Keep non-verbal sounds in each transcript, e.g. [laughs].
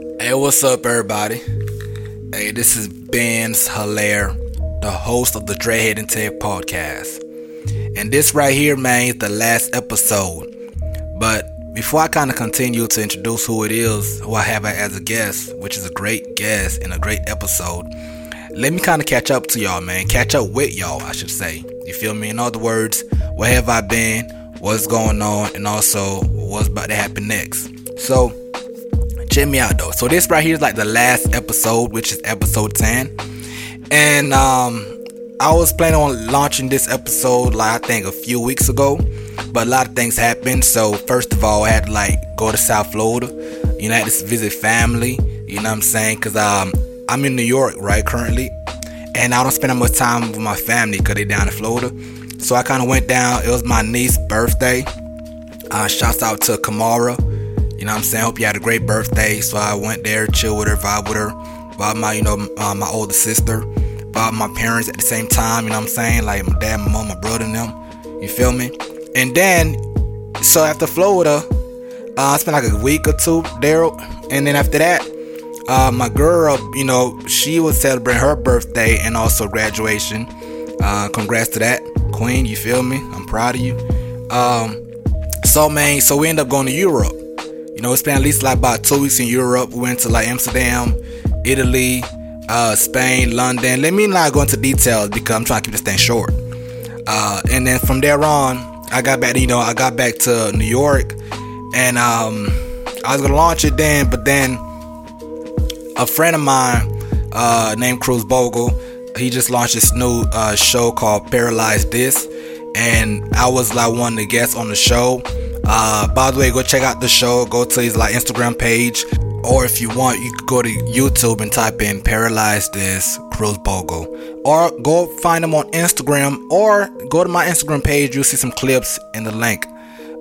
Hey, what's up, everybody? Hey, this is Ben's Hilaire, the host of the Dreadhead and Ted podcast. And this right here, man, is the last episode. But before I kind of continue to introduce who it is, who I have as a guest, which is a great guest and a great episode, let me kind of catch up to y'all, man. Catch up with y'all, I should say. You feel me? In other words, where have I been? What's going on? And also, what's about to happen next? So, check me out though. So this right here is like the last episode, which is episode 10. And um I was planning on launching this episode like I think a few weeks ago, but a lot of things happened. So first of all, I had to like go to South Florida. You know, I had to visit family. You know what I'm saying? Cause um I'm in New York right currently, and I don't spend that much time with my family because they down in Florida. So I kind of went down. It was my niece's birthday. Uh, shouts out to Kamara. You know what I'm saying? Hope you had a great birthday. So I went there, chill with her, vibe with her, vibe my, you know, uh, my older sister, vibe my parents at the same time. You know what I'm saying? Like my dad, my mom, my brother, and them. You feel me? And then, so after Florida, uh, I spent like a week or two there, and then after that, uh, my girl, you know, she was celebrating her birthday and also graduation. Uh, congrats to that, Queen. You feel me? I'm proud of you. Um, so man, so we end up going to Europe. You know, we spent at least like about two weeks in Europe. We went to like Amsterdam, Italy, uh, Spain, London. Let me not go into details because I'm trying to keep this thing short. Uh, and then from there on, I got back. You know, I got back to New York, and um, I was gonna launch it then, but then a friend of mine uh, named Cruz Bogle, he just launched this new uh, show called Paralyzed This, and I was like one of the guests on the show. Uh, by the way, go check out the show. Go to his like Instagram page, or if you want, you could go to YouTube and type in "Paralyzed This Cruz Bogle," or go find him on Instagram, or go to my Instagram page. You'll see some clips in the link.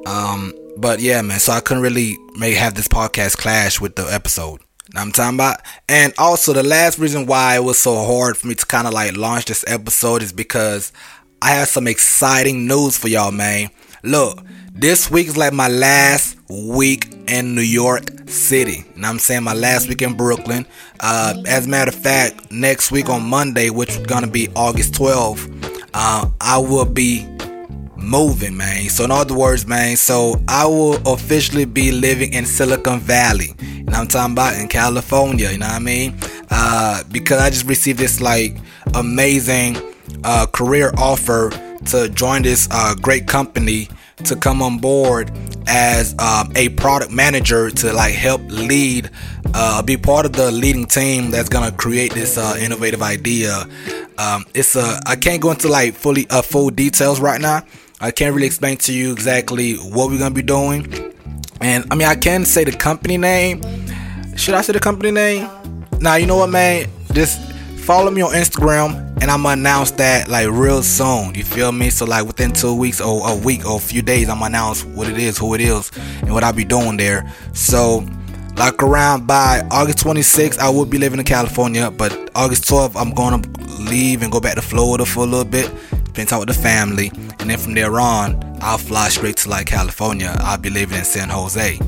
Um, but yeah, man. So I couldn't really make have this podcast clash with the episode. I'm talking about, and also the last reason why it was so hard for me to kind of like launch this episode is because I have some exciting news for y'all, man. Look, this week is like my last week in New York City. And I'm saying my last week in Brooklyn. Uh, as a matter of fact, next week on Monday, which is gonna be August 12th, uh, I will be moving, man. So in other words, man, so I will officially be living in Silicon Valley. And I'm talking about in California, you know what I mean? Uh, because I just received this like amazing uh, career offer to join this uh, great company to come on board as um, a product manager to like help lead, uh, be part of the leading team that's gonna create this uh, innovative idea. Um, it's a I can't go into like fully uh, full details right now. I can't really explain to you exactly what we're gonna be doing. And I mean, I can say the company name. Should I say the company name? Now, you know what, man? Just follow me on Instagram, and I'm gonna announce that like real soon. You feel me? So like within two weeks or a week or a few days, I'm gonna announce what it is, who it is, and what I'll be doing there. So like around by August 26th, I will be living in California, but August 12th, I'm gonna leave and go back to Florida for a little bit spend time with the family, and then from there on, I'll fly straight to like California. I'll be living in San Jose.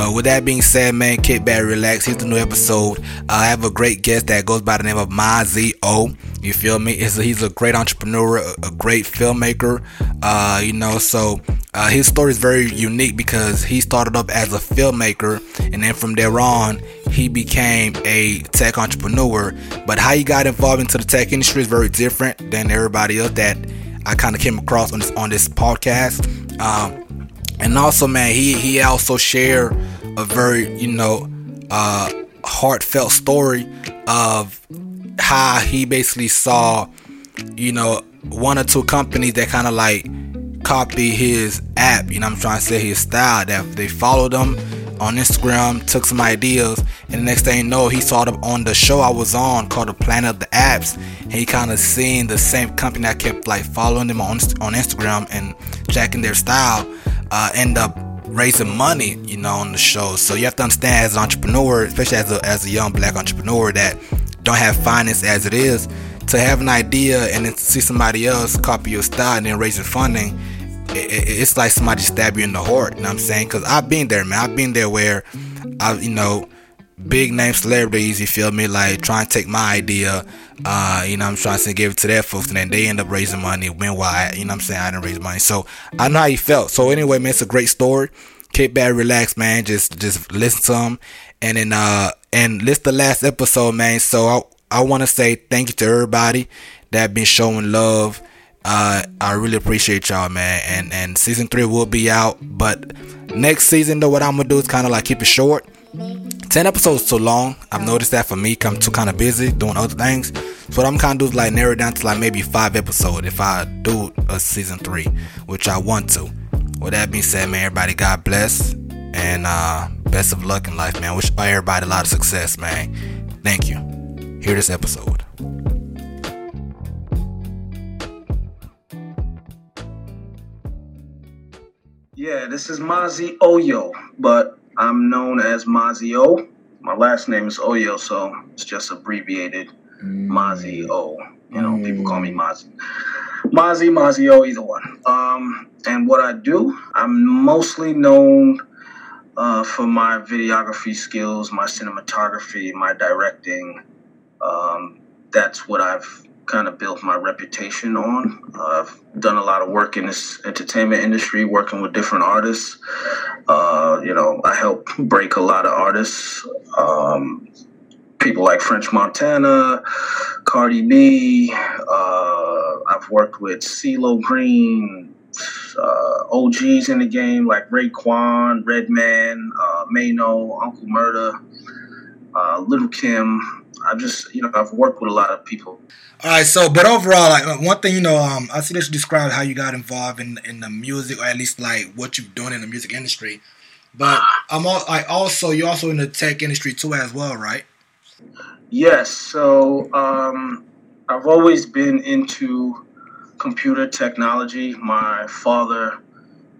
But with that being said, man, kick back, relax. Here's the new episode. I have a great guest that goes by the name of Mazi O. You feel me? He's a, he's a great entrepreneur, a, a great filmmaker. Uh, you know, so uh, his story is very unique because he started up as a filmmaker, and then from there on, he became a tech entrepreneur. But how he got involved into the tech industry is very different than everybody else that I kind of came across on this on this podcast. Um, and also, man, he he also shared a very you know uh, heartfelt story of how he basically saw you know one or two companies that kind of like copy his app. You know, I'm trying to say his style that they followed him on Instagram, took some ideas, and the next thing you know, he saw them on the show I was on called The Planet of the Apps. And he kind of seen the same company I kept like following them on on Instagram and checking their style, uh, end up raising money, you know, on the show. So you have to understand as an entrepreneur, especially as a as a young black entrepreneur that don't have finance as it is, to have an idea and then see somebody else copy your style and then raising funding it's like somebody stab you in the heart. You know what I'm saying? Because I've been there, man. I've been there where I, you know, big name celebrities, you feel me, like trying to take my idea, uh, you know I'm trying to give it to their folks and then they end up raising money. Meanwhile, you know I'm saying, I didn't raise money. So I know how you felt. So anyway, man, it's a great story. Kick back, relax, man. Just just listen to them. And then uh and this the last episode, man. So I I wanna say thank you to everybody that been showing love. Uh I really appreciate y'all, man. And and season three will be out. But next season though what I'm gonna do is kinda like keep it short 10 episodes too long. I've noticed that for me, I'm too kind of busy doing other things. So what I'm kind of do is like narrow down to like maybe five episodes if I do a season three, which I want to. With that being said, man, everybody, God bless and uh, best of luck in life, man. Wish everybody a lot of success, man. Thank you. Hear this episode. Yeah, this is Mazi Oyo, but I'm known as Mazio. My last name is Oyo, so it's just abbreviated mm. Mazi O. You know, mm. people call me Mazi. Mazi, Mazio, either one. Um, and what I do, I'm mostly known uh, for my videography skills, my cinematography, my directing. Um, that's what I've kind of built my reputation on. Uh, I've done a lot of work in this entertainment industry, working with different artists. Uh, you know, I helped break a lot of artists. Um, people like French Montana, Cardi B. Uh, I've worked with CeeLo Green, uh, OGs in the game like Raekwon, Redman, uh, Maino, Uncle Murda, uh, Lil' Kim. I've just, you know, I've worked with a lot of people. All right, so but overall, like one thing, you know, um, I see that you described how you got involved in in the music, or at least like what you've done in the music industry. But I'm all, I also you're also in the tech industry too, as well, right? Yes. So um, I've always been into computer technology. My father,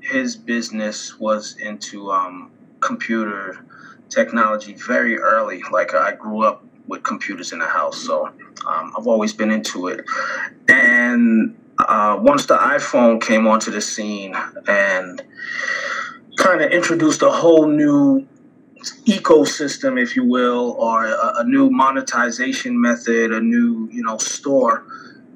his business was into um, computer technology very early. Like I grew up with computers in the house, so um, I've always been into it. And uh, once the iPhone came onto the scene and kind of introduced a whole new ecosystem, if you will, or a, a new monetization method, a new you know store.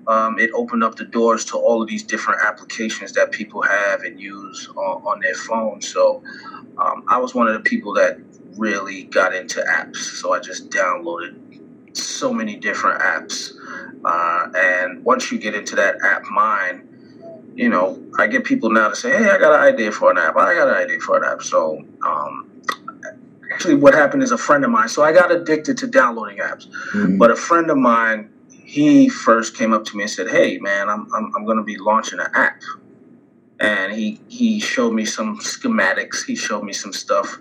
Um, it opened up the doors to all of these different applications that people have and use on, on their phone. So um, I was one of the people that really got into apps. So I just downloaded so many different apps. Uh, and once you get into that app mind, you know, I get people now to say, "Hey, I got an idea for an app. I got an idea for an app." So, um, actually, what happened is a friend of mine. So I got addicted to downloading apps, mm-hmm. but a friend of mine, he first came up to me and said, "Hey, man, I'm I'm, I'm going to be launching an app." And he he showed me some schematics. He showed me some stuff,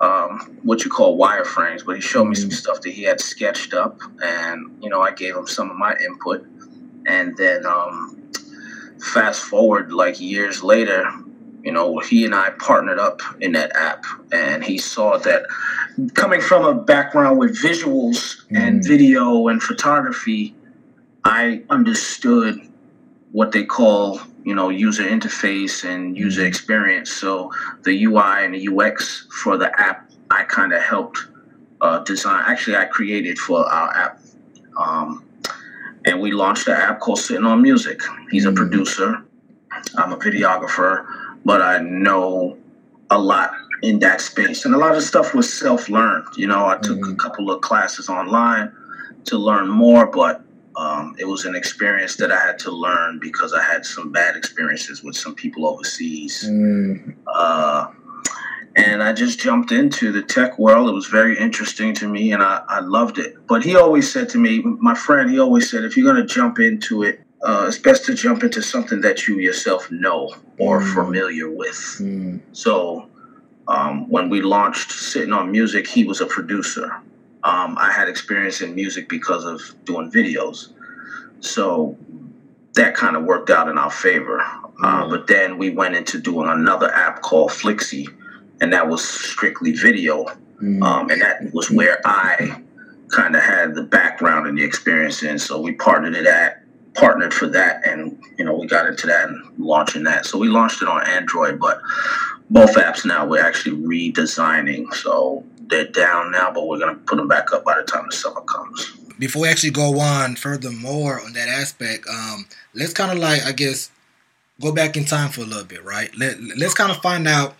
um, what you call wireframes, but he showed me some mm-hmm. stuff that he had sketched up, and you know I gave him some of my input, and then um, fast forward like years later, you know he and I partnered up in that app, and he saw that coming from a background with visuals mm. and video and photography, I understood what they call you know user interface and user mm-hmm. experience. So the UI and the UX for the app, I kind of helped uh, design. Actually, I created for our app, um, and we launched an app called Sitting on Music. He's a mm-hmm. producer. I'm a videographer, but I know a lot in that space, and a lot of stuff was self-learned. You know, I took mm-hmm. a couple of classes online to learn more, but um, it was an experience that I had to learn because I had some bad experiences with some people overseas. Mm. Uh, and I just jumped into the tech world. It was very interesting to me and I, I loved it. But he always said to me, my friend, he always said, if you're going to jump into it, uh, it's best to jump into something that you yourself know or mm. familiar with. Mm. So um, when we launched Sitting on Music, he was a producer. Um, I had experience in music because of doing videos. So that kind of worked out in our favor. Uh, but then we went into doing another app called Flixie, and that was strictly video. Mm. Um, and that was where I kind of had the background and the experience in. So we partnered it at partnered for that, and you know we got into that and launching that. So we launched it on Android, but both apps now we're actually redesigning. So they're down now, but we're gonna put them back up by the time the summer comes. Before we actually go on furthermore on that aspect, um, let's kind of like I guess go back in time for a little bit, right? Let let's kind of find out,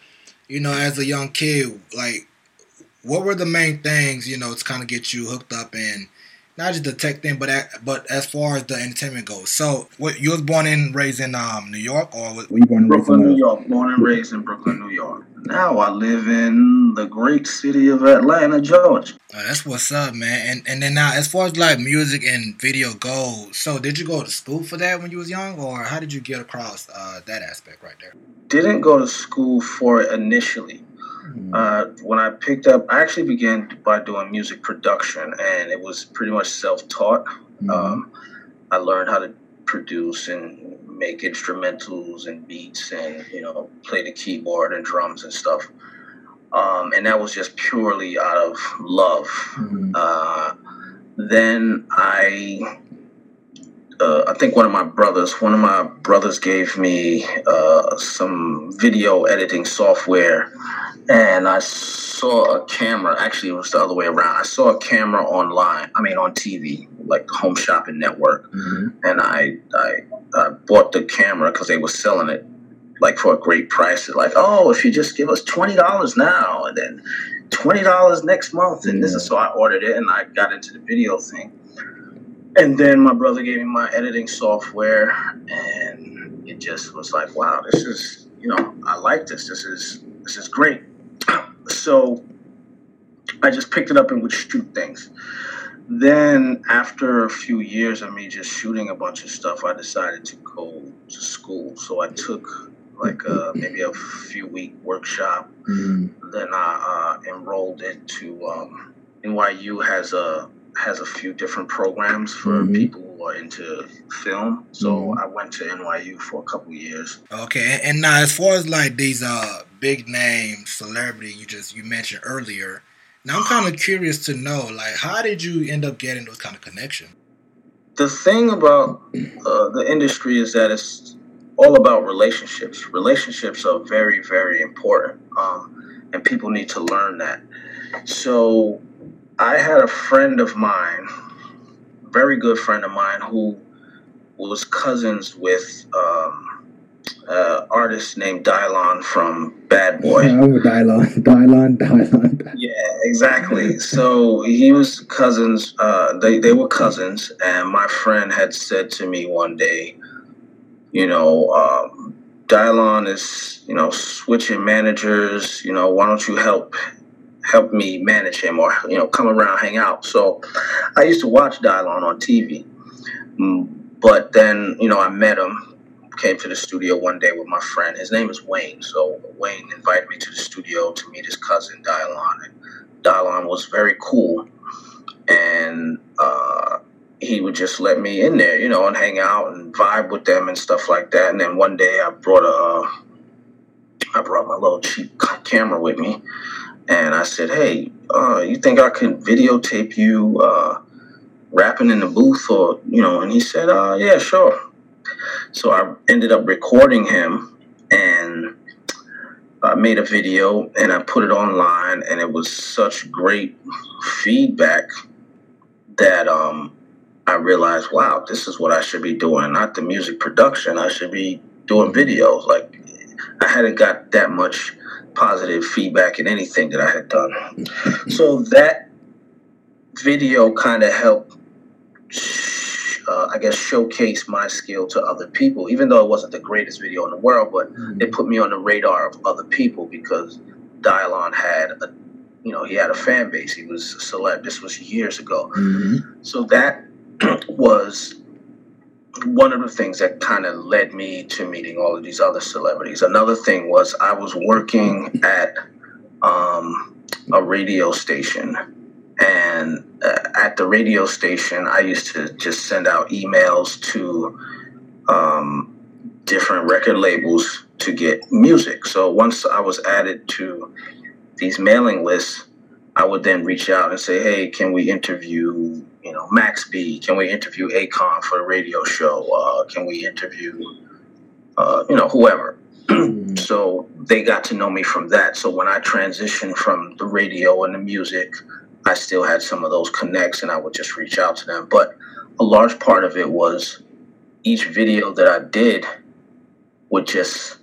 you know, as a young kid, like what were the main things, you know, to kind of get you hooked up in not just the tech thing, but at, but as far as the entertainment goes. So, what you was born and raised in um, New York, or were you born in Brooklyn, New York? Born and raised in Brooklyn, New York. Now I live in the great city of Atlanta, Georgia. Oh, that's what's up, man. And and then now, as far as like music and video goes, so did you go to school for that when you was young, or how did you get across uh, that aspect right there? Didn't go to school for it initially. Mm-hmm. Uh, when I picked up, I actually began by doing music production, and it was pretty much self-taught. Mm-hmm. Um, I learned how to produce and make instrumentals and beats, and you know, play the keyboard and drums and stuff. Um, and that was just purely out of love. Mm-hmm. Uh, then I uh, I think one of my brothers, one of my brothers gave me uh, some video editing software, and I saw a camera. Actually, it was the other way around. I saw a camera online. I mean, on TV, like Home Shopping Network, mm-hmm. and I, I, I bought the camera because they were selling it like for a great price. Like, oh, if you just give us twenty dollars now, and then twenty dollars next month, and this is mm-hmm. so I ordered it, and I got into the video thing. And then my brother gave me my editing software and it just was like wow this is you know i like this. This is this is great. [clears throat] So i just picked it up and would shoot things. Then after a few years of me just shooting a bunch of stuff i decided to go to school. So i took like a, maybe a few week workshop mm-hmm. then i uh, enrolled into um, nyu has a has a few different programs for mm-hmm. people who are into film. So mm-hmm. I went to NYU for a couple years. Okay, and now as far as like these uh big name celebrity you just you mentioned earlier, now I'm kind of curious to know like how did you end up getting those kind of connections? The thing about uh, the industry is that it's all about relationships. Relationships are very very important, um, and people need to learn that. So I had a friend of mine, very good friend of mine, who was cousins with um, an artist named Dylan from Bad Boy. [laughs] Oh, Dylan, Dylan, Dylan. Yeah, exactly. so he was cousins. Uh, they they were cousins, and my friend had said to me one day, you know. Um, Dylan is, you know, switching managers. You know, why don't you help help me manage him or you know come around hang out so i used to watch dylan on tv mm, but then you know i met him came to the studio one day with my friend his name is wayne so wayne invited me to the studio to meet his cousin dylan and dylan was very cool and uh, he would just let me in there you know and hang out and vibe with them and stuff like that and then one day i brought a I brought my little cheap camera with me and I said, "Hey, uh, you think I can videotape you uh, rapping in the booth, or you know?" And he said, uh, "Yeah, sure." So I ended up recording him, and I made a video, and I put it online, and it was such great feedback that um, I realized, wow, this is what I should be doing, not the music production. I should be doing videos. Like I hadn't got that much positive feedback in anything that I had done. [laughs] So that video kind of helped, uh, I guess, showcase my skill to other people, even though it wasn't the greatest video in the world, but mm-hmm. it put me on the radar of other people because Dylan had a you know, he had a fan base. He was a celeb. This was years ago. Mm-hmm. So that [clears throat] was one of the things that kind of led me to meeting all of these other celebrities. Another thing was I was working at um, a radio station. And uh, at the radio station, I used to just send out emails to um, different record labels to get music. So once I was added to these mailing lists, I would then reach out and say, "Hey, can we interview you know, Max B? Can we interview Akon for a radio show? Uh, can we interview, uh, you know, whoever? [clears throat] So they got to know me from that. So when I transitioned from the radio and the music, I still had some of those connects and I would just reach out to them. But a large part of it was each video that I did would just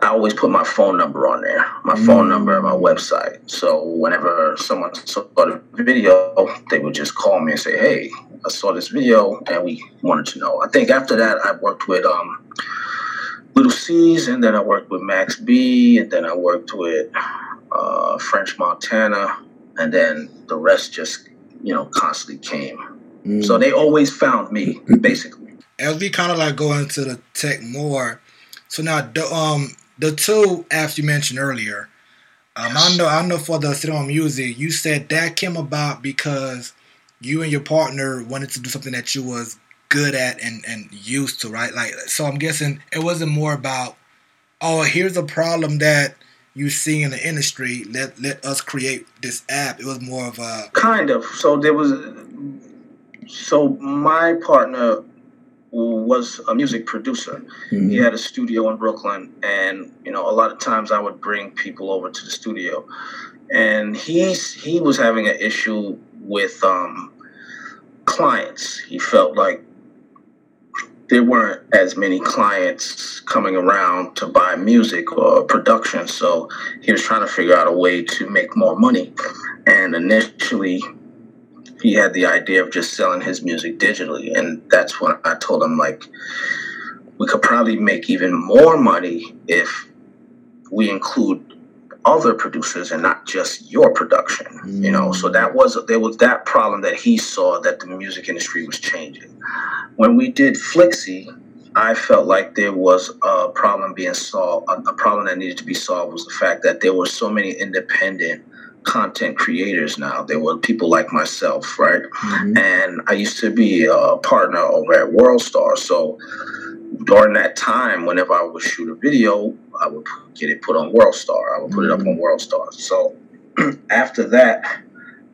I always put my phone number on there, my phone number and my website. So whenever someone saw the video, they would just call me and say, "Hey, I saw this video and we wanted to know." I think after that, I worked with um, Lil' Cease, and then I worked with Max B, and then I worked with uh, French Montana, and then the rest just you know constantly came. Mm. So they always found me basically. As we kind of like go into the tech more, so now um the two apps you mentioned earlier, um. I know I know for the sit on music, you said that came about because you and your partner wanted to do something that you was good at and, and used to, right? Like so I'm guessing it wasn't more about, oh, here's a problem that you see in the industry, let let us create this app. It was more of a kind of. So there was so my partner was a music producer. Mm-hmm. He had a studio in Brooklyn, and you know, a lot of times I would bring people over to the studio, and he's he was having an issue with um, clients. He felt like there weren't as many clients coming around to buy music or production, so he was trying to figure out a way to make more money. And initially, he had the idea of just selling his music digitally. And that's when I told him, like, we could probably make even more money if we include other producers and not just your production mm. you know so that was there was that problem that he saw that the music industry was changing when we did flixie i felt like there was a problem being solved a, a problem that needed to be solved was the fact that there were so many independent content creators now. They were people like myself, right? Mm-hmm. And I used to be a partner over at WorldStar. So during that time, whenever I would shoot a video, I would get it put on WorldStar. I would put mm-hmm. it up on mm-hmm. WorldStar. So [clears throat] after that,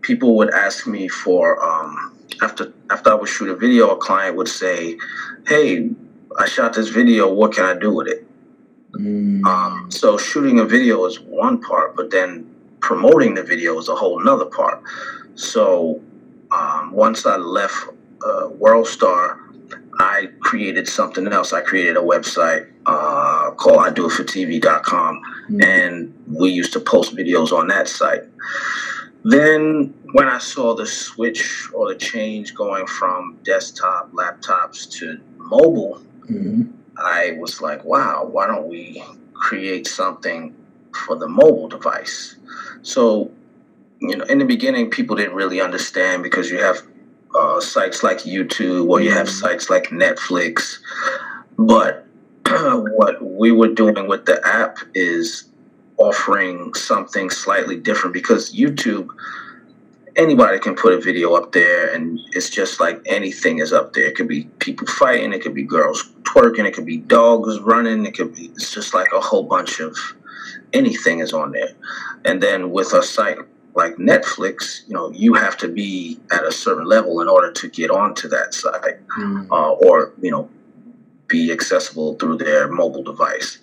people would ask me for um, after after I would shoot a video, a client would say, "Hey, I shot this video. What can I do with it?" Mm. Um, so shooting a video is one part, but then promoting the video is a whole nother part. So um, once I left uh, WorldStar, I created something else. I created a website uh, called I Do It For TV.com, mm-hmm. and we used to post videos on that site. Then, when I saw the switch or the change going from desktop laptops to mobile, mm-hmm. I was like, wow, why don't we create something for the mobile device? So, you know, in the beginning, people didn't really understand because you have uh, sites like YouTube or you have mm-hmm. sites like Netflix. But [clears throat] what we were doing with the app is offering something slightly different because YouTube, anybody can put a video up there and it's just like anything is up there. It could be people fighting, it could be girls twerking, it could be dogs running, it could be, it's just like a whole bunch of anything is on there. And then with a site like Netflix, you know, you have to be at a certain level in order to get onto that site, mm. uh, or you know, be accessible through their mobile device.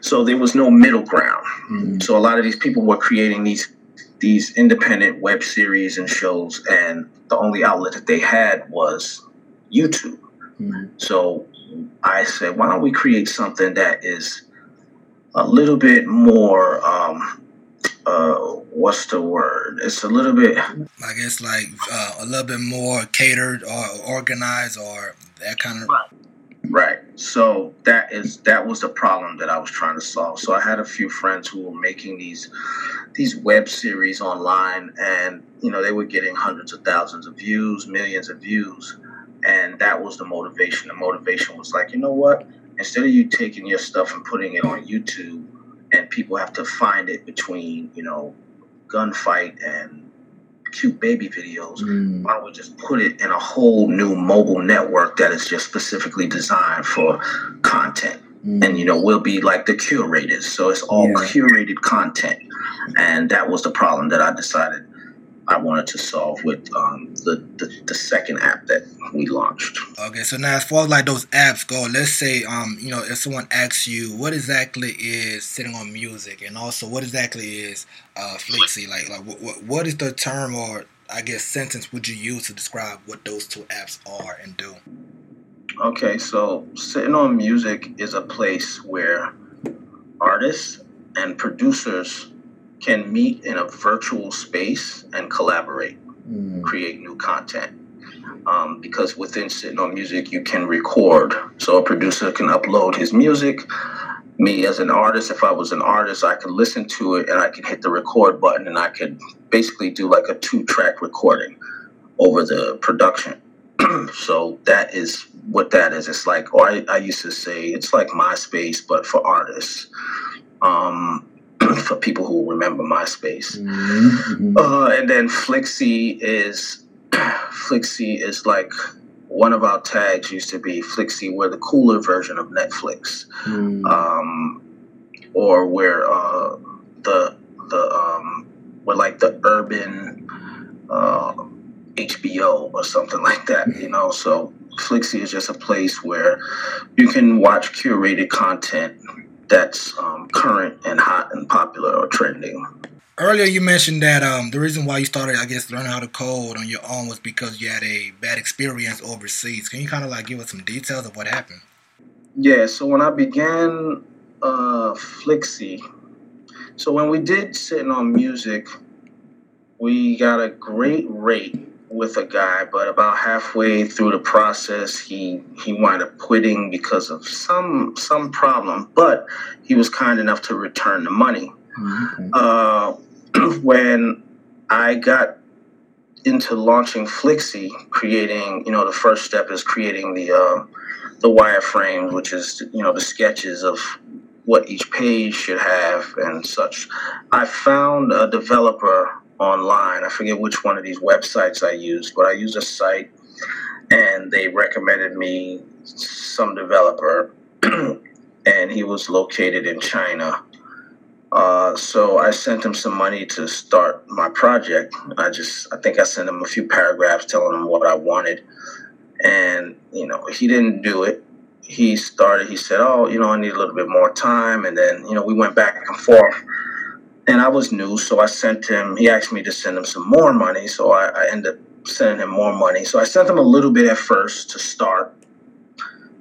So there was no middle ground. Mm. So a lot of these people were creating these these independent web series and shows, and the only outlet that they had was YouTube. Mm. So I said, why don't we create something that is a little bit more um, uh, what's the word? It's a little bit. I guess like uh, a little bit more catered or organized or that kind of. Right. right. So that is that was the problem that I was trying to solve. So I had a few friends who were making these these web series online, and you know they were getting hundreds of thousands of views, millions of views, and that was the motivation. The motivation was like, you know what? Instead of you taking your stuff and putting it on YouTube and people have to find it between, you know, gunfight and cute baby videos, mm. why don't we just put it in a whole new mobile network that is just specifically designed for content? Mm. And you know, we'll be like the curators. So it's all yeah. curated content. And that was the problem that I decided I wanted to solve with um, the, the, the second app that we launched. Okay, so now as far as like those apps go, let's say um you know if someone asks you what exactly is sitting on music, and also what exactly is uh Flixi, like like what, what is the term or I guess sentence would you use to describe what those two apps are and do? Okay, so sitting on music is a place where artists and producers can meet in a virtual space and collaborate, mm. create new content. Um, because within sitting on music, you can record. So a producer can upload his music. Me as an artist, if I was an artist, I could listen to it and I could hit the record button and I could basically do like a two track recording over the production. [clears throat] so that is what that is. It's like, or I, I used to say, it's like MySpace, but for artists. Um, [clears throat] for people who remember MySpace. Mm-hmm. Uh, and then Flixi is [clears throat] Flixi is like one of our tags used to be Flixi, we're the cooler version of Netflix, mm. um, or where uh, the the um, we're like the urban uh, HBO or something [laughs] like that, you know. So Flixi is just a place where you can watch curated content that's um, current and hot and popular or trending. Earlier, you mentioned that um, the reason why you started, I guess, learning how to code on your own was because you had a bad experience overseas. Can you kind of like give us some details of what happened? Yeah, so when I began uh, Flixi, so when we did sitting on music, we got a great rate with a guy, but about halfway through the process, he he wound up quitting because of some some problem. But he was kind enough to return the money. Mm-hmm. Uh, [clears throat] when I got into launching Flixi, creating you know the first step is creating the uh, the wireframes, which is you know the sketches of what each page should have and such. I found a developer online. I forget which one of these websites I used, but I used a site and they recommended me some developer, [clears throat] and he was located in China. Uh, so I sent him some money to start my project. I just, I think I sent him a few paragraphs telling him what I wanted, and you know, he didn't do it. He started. He said, "Oh, you know, I need a little bit more time," and then you know, we went back and forth and I was new, so I sent him. He asked me to send him some more money, so I, I ended up sending him more money. So I sent him a little bit at first to start.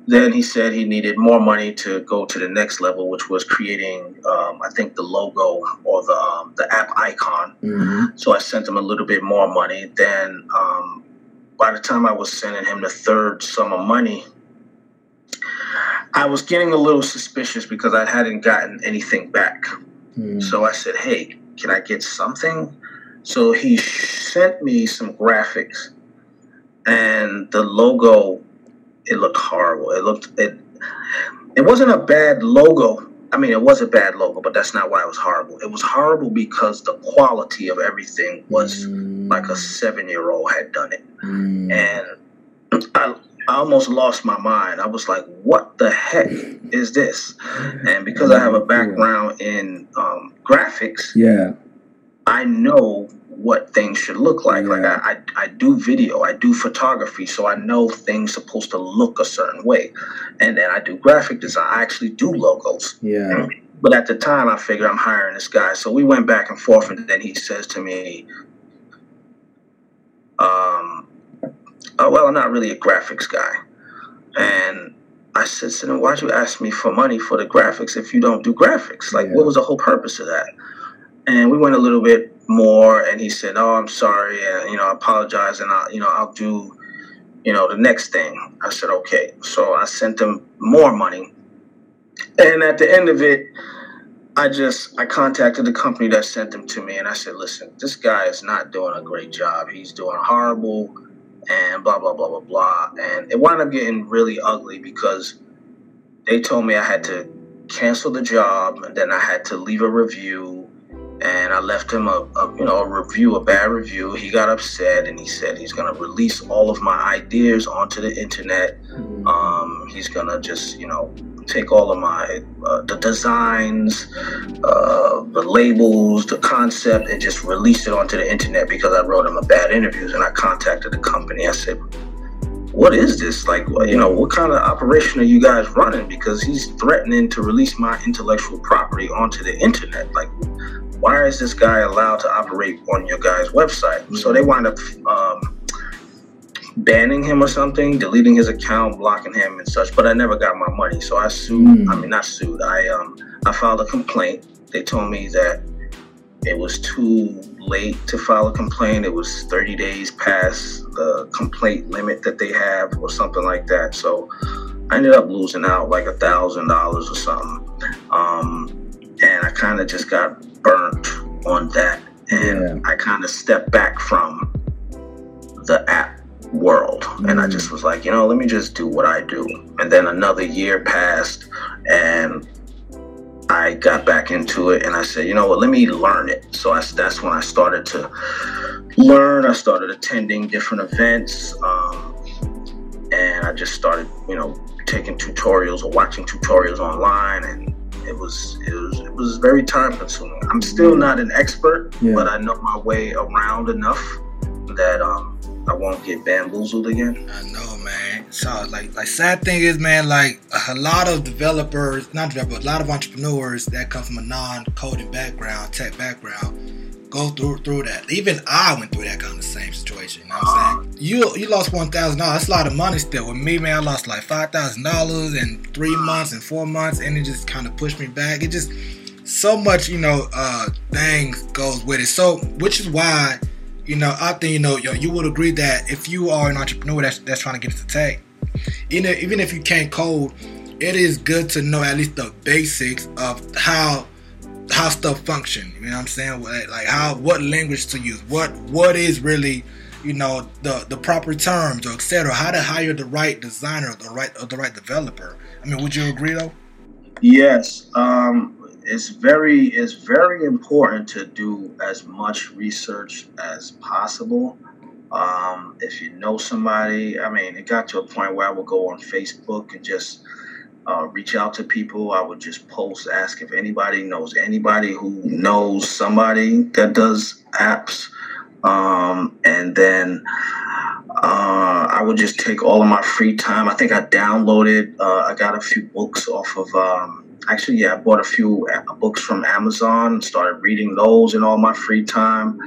Then he said he needed more money to go to the next level, which was creating, um, I think, the logo or the um, the app icon. Mm-hmm. So I sent him a little bit more money. Then um, by the time I was sending him the third sum of money, I was getting a little suspicious because I hadn't gotten anything back. So I said, hey, can I get something? So he sent me some graphics, and the logo, it looked horrible. It looked it. It wasn't a bad logo. I mean, it was a bad logo, but that's not why it was horrible. It was horrible because the quality of everything was mm. like a seven-year-old had done it, mm. and [clears throat] I, I almost lost my mind. I was like, what the heck is this? And because I have a background in um, graphics, yeah, I know what things should look like. Yeah. Like I, I, I, do video, I do photography, so I know things supposed to look a certain way. And then I do graphic design. I actually do logos. Yeah. But at the time, I figured I'm hiring this guy. So we went back and forth, and then he says to me, um, oh, well, I'm not really a graphics guy. And I said, so then why'd you ask me for money for the graphics if you don't do graphics? Like, yeah. what was the whole purpose of that? And we went a little bit more, and he said, oh, I'm sorry, and, you know, I apologize, and I, you know, I'll do, you know, the next thing. I said, okay. So I sent him more money. And at the end of it, I just I contacted the company that sent them to me and I said, listen, this guy is not doing a great job. He's doing horrible and blah blah blah blah blah. And it wound up getting really ugly because they told me I had to cancel the job and then I had to leave a review. And I left him a, a you know a review, a bad review. He got upset and he said he's gonna release all of my ideas onto the internet. Um, he's gonna just you know take all of my uh, the designs, uh, the labels, the concept, and just release it onto the internet because I wrote him a bad interviews. And I contacted the company. I said, "What is this? Like, you know, what kind of operation are you guys running? Because he's threatening to release my intellectual property onto the internet. Like, why is this guy allowed to operate on your guys' website?" So they wind up. Um, banning him or something, deleting his account, blocking him and such. But I never got my money, so I sued. Mm. I mean, not sued. I um I filed a complaint. They told me that it was too late to file a complaint. It was 30 days past the complaint limit that they have, or something like that. So I ended up losing out like a thousand dollars or something. Um, and I kind of just got burnt on that, and I kind of stepped back from the app world. And I just was like, you know, let me just do what I do. And then another year passed and I got back into it and I said, you know what, let me learn it. So I, that's when I started to learn. I started attending different events. Um, and I just started, you know, taking tutorials or watching tutorials online and it was it was it was very time consuming. I'm still not an expert, Yeah. but I know my way around enough that um I won't get bamboozled again. I know, man. So, like, like sad thing is, man, like a lot of developers, not developers, a lot of entrepreneurs that come from a non-coding background, tech background, go through through that. Even I went through that kind of same situation. You know what I'm saying? You you lost one thousand dollars. That's a lot of money still. With me, man, I lost like five thousand dollars in three months and four months, and it just kind of pushed me back. It just so much, you know, uh things goes with it. So, which is why you know, I think you know, yo, you would agree that if you are an entrepreneur that's that's trying to get into tech, even even if you can't code, it is good to know at least the basics of how how stuff function. You know what I'm saying? Like how what language to use, what what is really you know the the proper terms or etc. How to hire the right designer, the right or the right developer. I mean, would you agree though? Yes, um, it's very it's very important to do as much research as possible. Um, if you know somebody, I mean, it got to a point where I would go on Facebook and just uh, reach out to people. I would just post, ask if anybody knows anybody who knows somebody that does apps, um, and then uh, I would just take all of my free time. I think I downloaded, uh, I got a few books off of, um, actually, yeah, I bought a few uh, books from Amazon, started reading those in all my free time,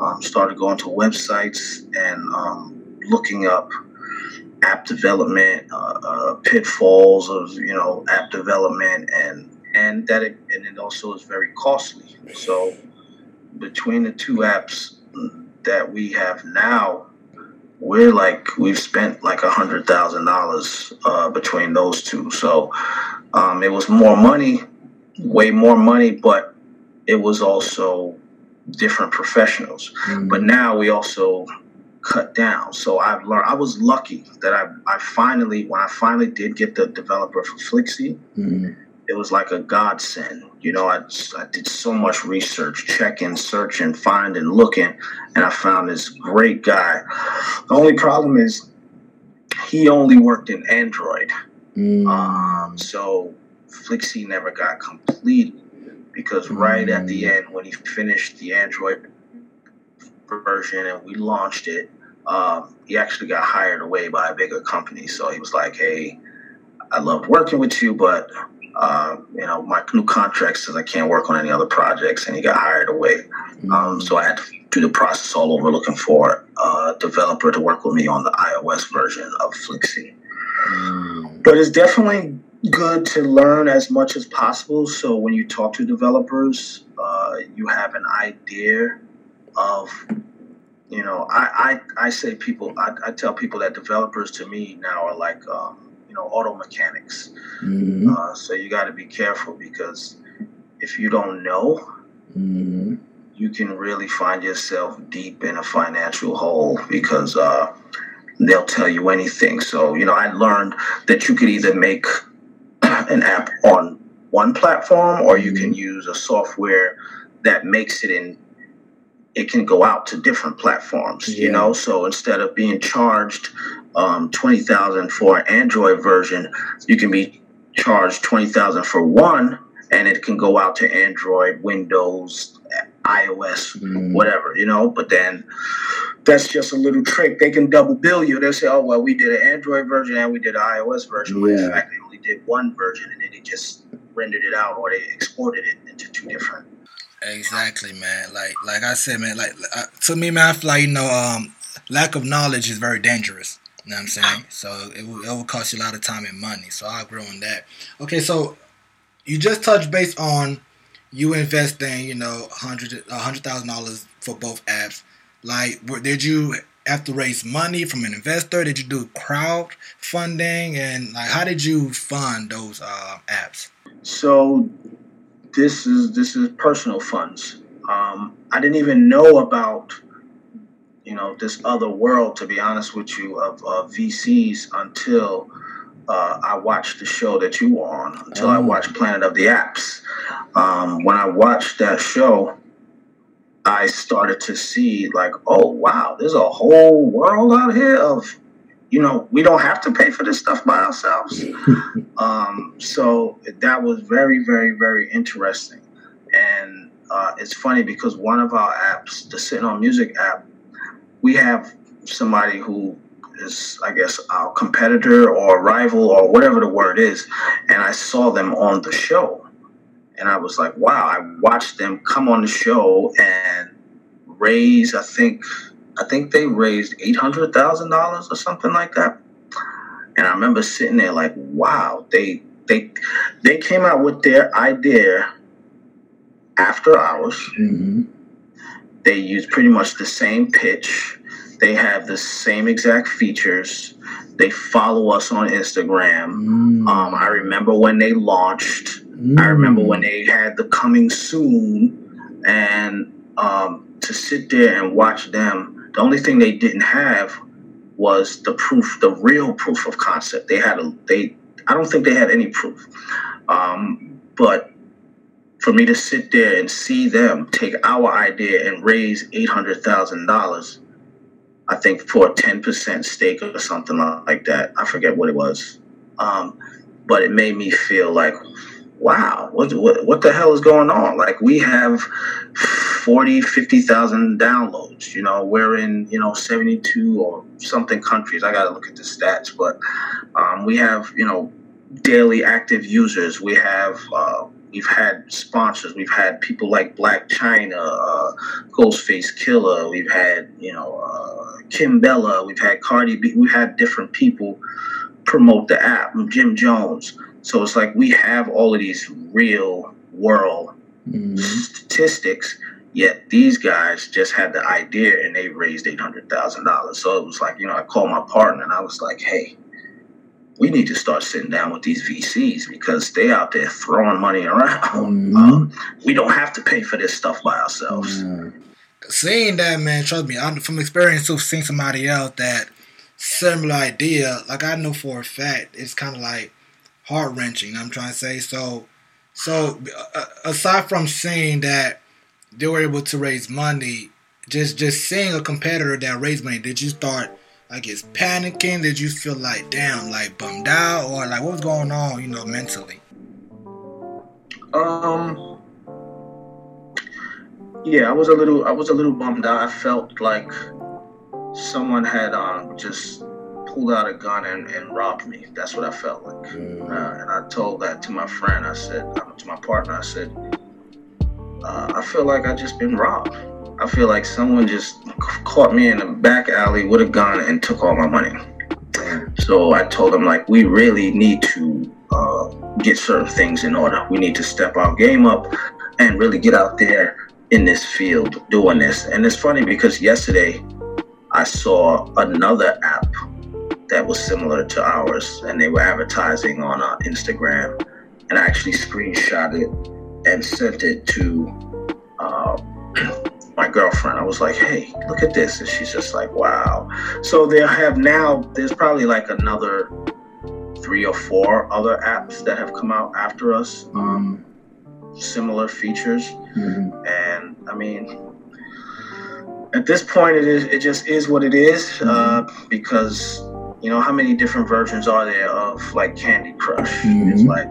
um, started going to websites and um, looking up app development, uh, uh, pitfalls of, you know, app development, and and that it, and it also is very costly. So between the two apps that we have now, we're like we've spent like a hundred thousand dollars uh, between those two. So um, it was more money, way more money, but it was also different professionals. Mm. But now we also cut down. So I've learned. I was lucky that I I finally when I finally did get the developer for Flixie, Mm. It was like a godsend. You know, I, I did so much research, checking, searching, finding, looking, and I found this great guy. The only problem is he only worked in Android. Mm. Um, so Flixie never got completed because right at the end, when he finished the Android version and we launched it, um, he actually got hired away by a bigger company. So he was like, "Hey, I loved working with you, but uh, you know, my new contract says I can't work on any other projects," and he got hired away. Um, so I had to do the process all over, looking for a developer to work with me on the iOS version of Flixie. Mm. But it's definitely good to learn as much as possible. So when you talk to developers, uh, you have an idea of, you know, I, I, I say people, I, I tell people that developers to me now are like, um, you know, auto mechanics. Mhm. Uh, so you got to be careful because if you don't know, Mhm. you can really find yourself deep in a financial hole because uh, they'll tell you anything. So, you know, I learned that you could either make [clears throat] an app on one platform or you can use a software that makes it in it can go out to different platforms you know so instead of being charged um, 20000 for an android version you can be charged twenty thousand for one, and it can go out to Android, Windows, iOS, Mm. whatever, you know. But then that's just a little trick. They can double bill you. They'll say, "Oh well, we did an Android version and we did an iOS version." When Yeah. in fact, they only did one version, and then they just rendered it out or they exported it into two different. Exactly, man. Like like I said, man. Like uh, to me, man, I feel like you know, um, lack of knowledge is very dangerous. You know what I'm saying? So it will, it will cost you a lot of time and money. So I agree on that. Okay, so you just touched base on you investing, you know, hundred a hundred thousand dollars for both apps. Like, did you have to raise money from an investor? Did you do crowdfunding? And like, how did you fund those uh, apps? So this is this is personal funds. Um, I didn't even know about you know this other world, to be honest with you, of, of VCs until uh, I watched the show that you were on. Until I Oh. watched Planet of the Apps. Um, when I watched that show, I started to see like, oh wow, there's a whole world out here of you know we don't have to pay for this stuff by ourselves. [laughs] Um, so that was very, very, very interesting. And uh, it's funny because one of our apps, the Sitting on Music app, we have somebody who is, I guess, our competitor or rival or whatever the word is. And I saw them on the show. And I was like, wow, I watched them come on the show and raise, I think, I think they raised $800,000 or something like that and I remember sitting there like, wow, they they they came out with their idea after hours. Mhm. They use pretty much the same pitch. They have the same exact features. They follow us on Instagram. Mm. Um, I remember when they launched. I remember when they had the coming soon, and um, to sit there and watch them. The only thing they didn't have was the proof, the real proof of concept. They had a they. I don't think they had any proof, um, but for me to sit there and see them take our idea and raise eight hundred thousand dollars, I think for a ten percent stake or something like that. I forget what it was, um, but it made me feel like, wow, what, what what the hell is going on? Like we have 40, 50,000 downloads. You know, we're in you know seventy two or something countries. I got to look at the stats, but um, we have you know daily active users. We have uh, we've had sponsors. We've had people like Blac Chyna, uh, Ghostface Killah. We've had you know uh, Kimbella. We've had Cardi B. We've had different people promote the app. Jim Jones. So it's like we have all of these real world Mhm. statistics. Yet these guys just had the idea and they raised eight hundred thousand dollars. So it was like, you know, I called my partner and I was like, "Hey, we need to start sitting down with these VCs because they out there throwing money around. Mhm. [laughs] Um, we don't have to pay for this stuff by ourselves." Yeah. seeing that man trust me I'm, from experience too seeing somebody else that similar idea like i know for a fact it's kind of like heart-wrenching i'm trying to say so so uh, aside from seeing that they were able to raise money just just seeing a competitor that raised money did you start I guess panicking did you feel like damn like bummed out or like what was going on you know mentally Um. Yeah, I was a little. I was a little bummed out. I felt like someone had um just pulled out a gun and, and robbed me. That's what I felt like. Mm. Uh, and I told that to my friend. I said uh, to my partner. I said, uh, I feel like I just been robbed. I feel like someone just caught me in a back alley with a gun and took all my money. So I told them like we really need to uh, get certain things in order. We need to step our game up and really get out there in this field doing this. And it's funny because yesterday I saw another app that was similar to ours, and they were advertising on uh, Instagram, and I actually screenshot it and sent it to uh, [clears throat] my girlfriend. I was like, "Hey, look at this," and she's just like, "Wow." So they have now. There's probably like another three or four other apps that have come out after us, um, similar features, Mhm. and I mean, at this point, it is it just is what it is uh, because you know, how many different versions are there of like Candy Crush? Mhm. It's like,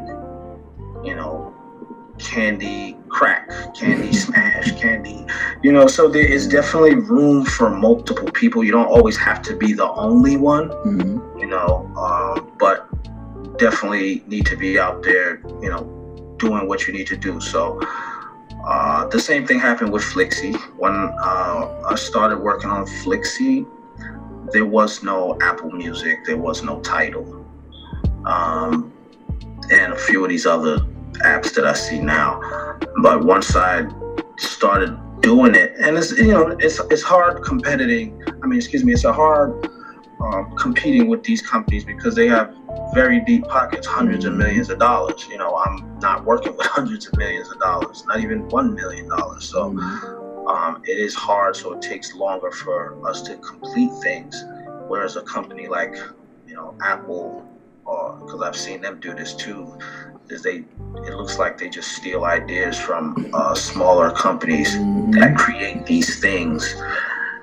you know, Candy Crack, Candy Smash, Candy, you know, so there is definitely room for multiple people. You don't always have to be the only one, Mhm. you know, um, but definitely need to be out there, you know, doing what you need to do. So, uh, the same thing happened with Flixie. When uh, I started working on Flixie, there was no Apple Music, there was no Tidal, um, and a few of these other apps that I see now. But once I started doing it, and it's you know it's it's hard competing. I mean, excuse me, it's a hard um, competing with these companies because they have very deep pockets, hundreds of millions of dollars. You know, I'm not working with [laughs] hundreds of millions of dollars, not even one million dollars. So Mhm. um, it is hard, so it takes longer for us to complete things. Whereas a company like, you know, Apple, or because I've seen them do this too, is they it looks like they just steal ideas from uh, smaller companies that create these things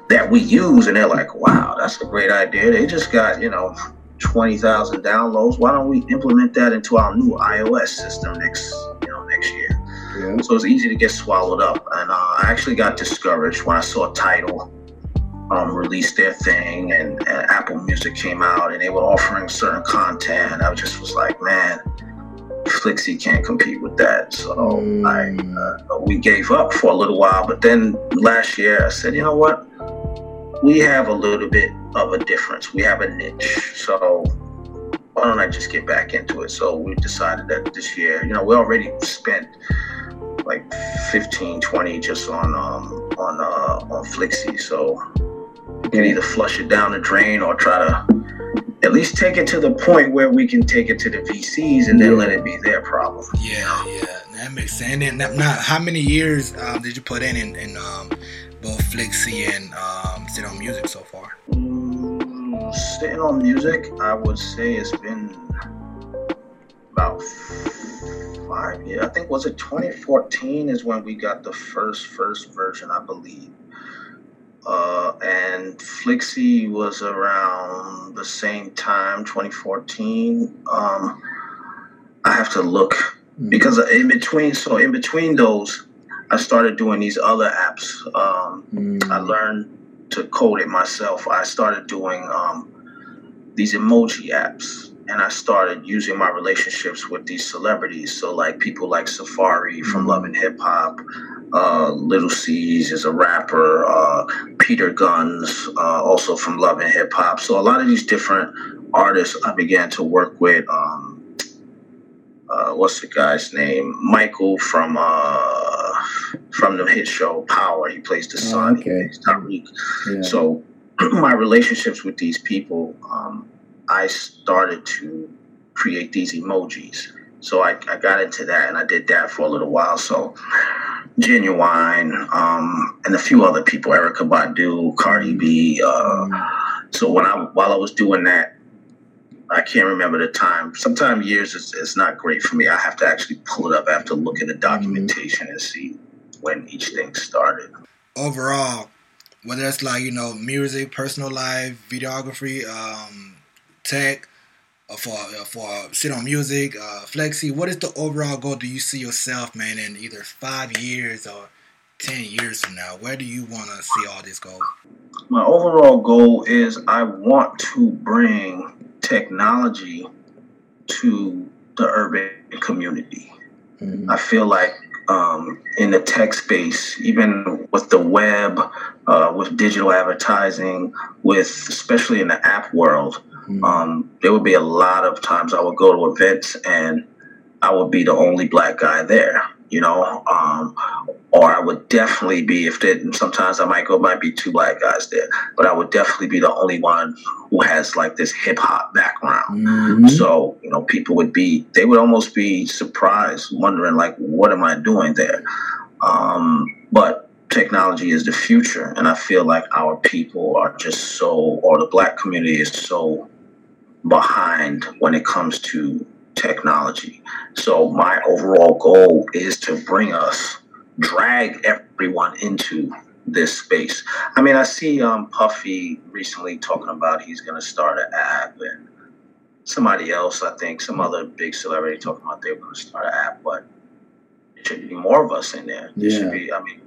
that we use, and they're like, wow, that's a great idea. They just got you know. 20,000 downloads. Why don't we implement that into our new iOS system next, you know, next year? Yeah. So it's easy to get swallowed up. And uh, I actually got discouraged when I saw Tidal um, release their thing and, and Apple Music came out and they were offering certain content. I just was like, man, Flixie can't compete with that. So I, uh, we gave up for a little while. But then last year I said, you know what? We have a little bit of a difference. We have a niche. So why don't I just get back into it? So we decided that this year, you know, we already spent like 15, 20 just on um on uh on Flixie. So you can either flush it down the drain or try to at least take it to the point where we can take it to the VCs and then let it be their problem. Yeah, yeah, that makes sense. And now, now, how many years um, did you put in in, in um, both Flixie and um, Sit on Music so far? Mm, sitting on music, I would say it's been about five years. I think was it 2014 is when we got the first first version, I believe. Uh, and Flixie was around the same time, 2014. Um, I have to look Mhm. because in between, so in between those, I started doing these other apps. Um, Mhm. I learned to code it myself. I started doing um, these emoji apps, and I started using my relationships with these celebrities. So, like people like Safaree from Mhm. Love and Hip Hop, uh, Lil' Cease is a rapper, uh, Peter Gunz, uh, also from Love and Hip Hop. So, a lot of these different artists I began to work with. Um, uh, what's the guy's name? Michael from uh, from the hit show Power. He plays the Oh, son. okay. Tariq. Yeah. So [clears throat] my relationships with these people, um, I started to create these emojis. So I, I got into that and I did that for a little while. So Ginuwine, um, and a few other people, Erykah Badu, Cardi B. Uh, so when I while I was doing that, I can't remember the time. Sometimes years is, is not great for me. I have to actually pull it up. I have to look at the documentation and see when each thing started. Overall, whether it's like you know music, personal life, videography, um, tech, for uh, for sit on music, uh, Flixie. What is the overall goal? Do you see yourself, man, in either five years or ten years from now? Where do you want to see all this go? My overall goal is I want to bring technology to the urban community. Mhm. I feel like um, in the tech space, even with the web, uh, with digital advertising, with especially in the app world, Um, there would be a lot of times I would go to events and I would be the only black guy there, you know, um, or I would definitely be if there, sometimes I might go might be two black guys there, but I would definitely be the only one who has like this hip hop background. Mhm. So, you know, people would be, they would almost be surprised, wondering, like, what am I doing there? Um, but technology is the future. And I feel like our people are just so, or the black community is so behind when it comes to technology. So, my overall goal is to bring us, drag everyone into this space. I mean, I see um, Puffy recently talking about he's going to start an app, and somebody else, I think, some other big celebrity talking about they're going to start an app, but there should be more of us in there. There Yeah. should be, I mean,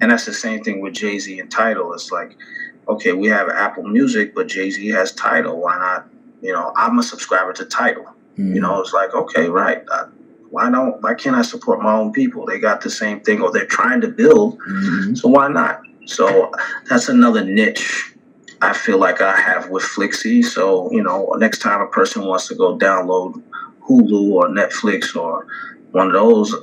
and that's the same thing with Jay Z and Tidal. It's like, okay, we have Apple Music, but Jay Z has Tidal. Why not? You know, I'm a subscriber to Tidal. Mm-hmm. You know, it's like, okay, right. Uh, why don't? Why can't I support my own people? They got the same thing, or they're trying to build. Mhm. So why not? So that's another niche I feel like I have with Flixie. So you know, next time a person wants to go download Hulu or Netflix or one of those,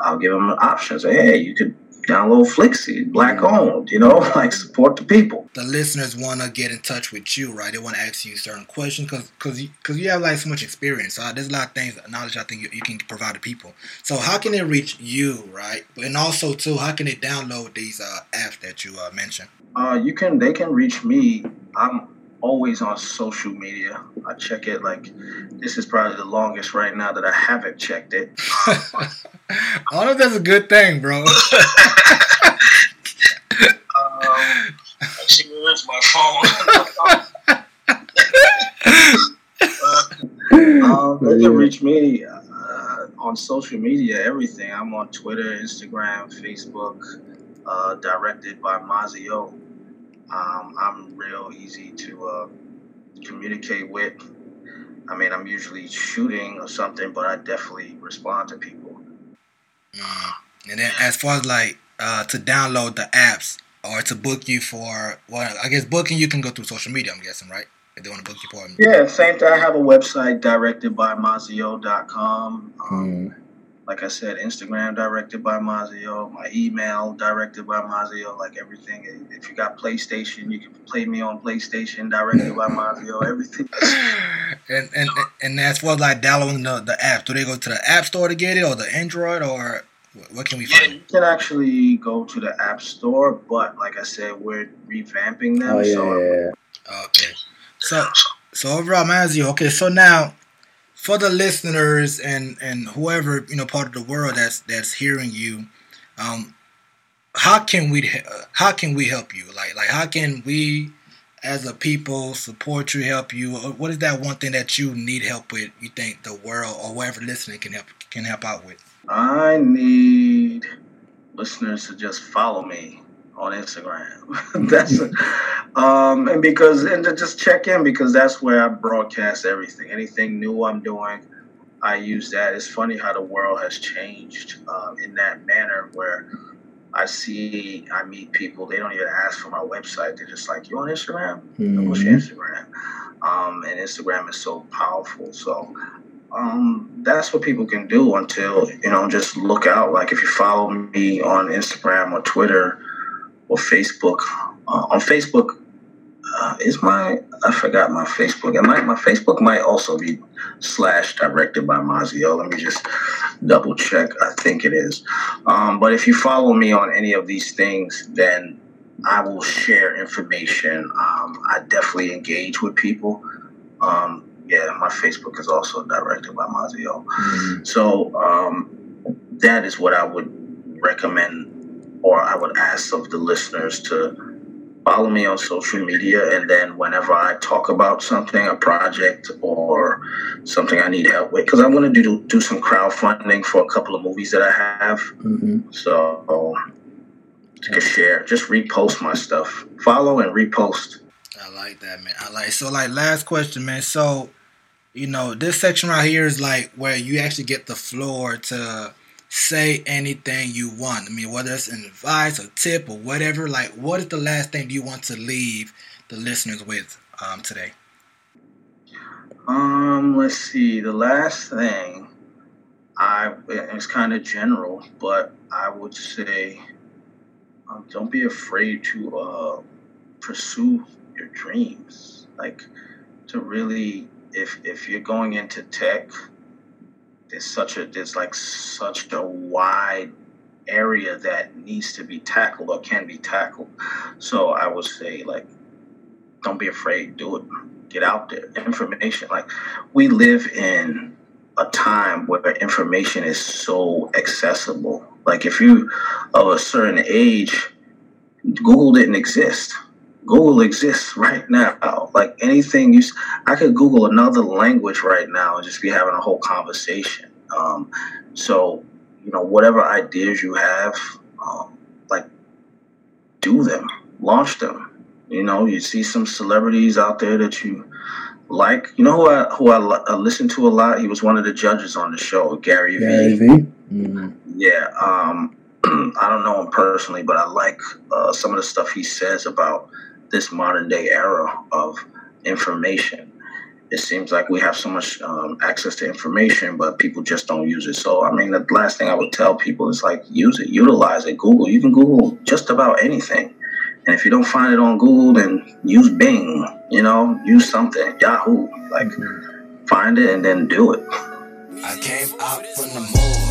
I'll give them an option. Say, hey, you could download Flixie, black owned. You know, [laughs] like support the people. the listeners want to get in touch with you, right? They want to ask you certain questions because because you, 'cause you have like so much experience. Uh, there's a lot of things, knowledge I think you, you can provide to people. So how can they reach you, right? And also too, how can they download these uh, apps that you uh, mentioned? Uh, you can they can reach me. I'm always on social media. I check it like this is probably the longest right now that I haven't checked it. [laughs] I don't know if that's a good thing, bro. [laughs] Um, actually, where's my phone? um, [laughs] they can reach me uh, on social media, everything. I'm on Twitter, Instagram, Facebook, uh, directed by Mazio. Um, I'm real easy to uh, communicate with. I mean, I'm usually shooting or something, but I definitely respond to people. Mm. And then as far as like uh, to download the apps or to book you for, well, I guess booking you can go through social media. I'm guessing, right? If they want to book you for. Yeah, same thing. I have a website directed by Mazio.com. Um, Mm. Like I said, Instagram directed by Mazio, my email directed by Mazio, like everything. If you got PlayStation, you can play me on PlayStation directed by Mazio, everything. [sighs] And and and as far as like downloading the, the app, do they go to the app store to get it, or the Android, or what can we Yeah, find? you can actually go to the App Store, but like I said, we're revamping them. Oh yeah, so yeah, yeah. Okay. So so overall, Mazio. Okay, so now for the listeners and and whoever you know part of the world that's that's hearing you, um, how can we how can we help you? Like like how can we as a people support you, help you? What is that one thing that you need help with? You think the world or whoever listening can help can help out with? I need listeners to just follow me on Instagram. [laughs] that's um, and because and to just check in because that's where I broadcast everything. Anything new I'm doing, I use that. It's funny how the world has changed um, in that manner where I see, I meet people. They don't even ask for my website. They're just like, "You on Instagram? What's your. Instagram?" Um, and Instagram is so powerful. So um, that's what people can do until you know just look out like if you follow me on instagram or twitter or facebook uh, on facebook uh, is my i forgot my facebook. And my, my facebook might also be slash directed by mazio. Let me just double check. I think it is. Um, but if you follow me on any of these things then i will share information. Um, i definitely engage with people. Um, yeah, my Facebook is also directed by Mazio. Mhm. So um, that is what I would recommend, or I would ask of the listeners to follow me on social media, and then whenever I talk about something, a project or something I need help with, because I want to do do some crowdfunding for a couple of movies that I have. Mhm. So can share, just repost my stuff, follow and repost. I like that, man. I like so like last question, man. So, you know, this section right here is like where you actually get the floor to say anything you want. I mean, whether it's an advice, or tip, or whatever. Like, what is the last thing you want to leave the listeners with um, today? Um, let's see. The last thing I it's kind of general, but I would say um, don't be afraid to uh, pursue your dreams. Like to really, if if you're going into tech, there's such a there's like such a wide area that needs to be tackled or can be tackled. So I would say like, don't be afraid. Do it get out there. Information, like we live in a time where information is so accessible. Like if you of a certain age, Google didn't exist. Google exists right now. Like anything you, I could Google another language right now and just be having a whole conversation. Um, so, you know, whatever ideas you have, um, like, do them, launch them. You know, you see some celebrities out there that you like. You know who I who I, I listen to a lot. He was one of the judges on the show, Gary, Gary Vee. V. Mm-hmm. Yeah, um, [clears throat] I don't know him personally, but I like uh, some of the stuff he says about this modern day era of information. It seems like we have so much um, access to information, but people just don't use it. So, I mean, the last thing I would tell people is like, use it, utilize it. Google, you can Google just about anything. And if you don't find it on Google, then use Bing, you know, use something, Yahoo. Like, find it and then do it. I came out from the moon.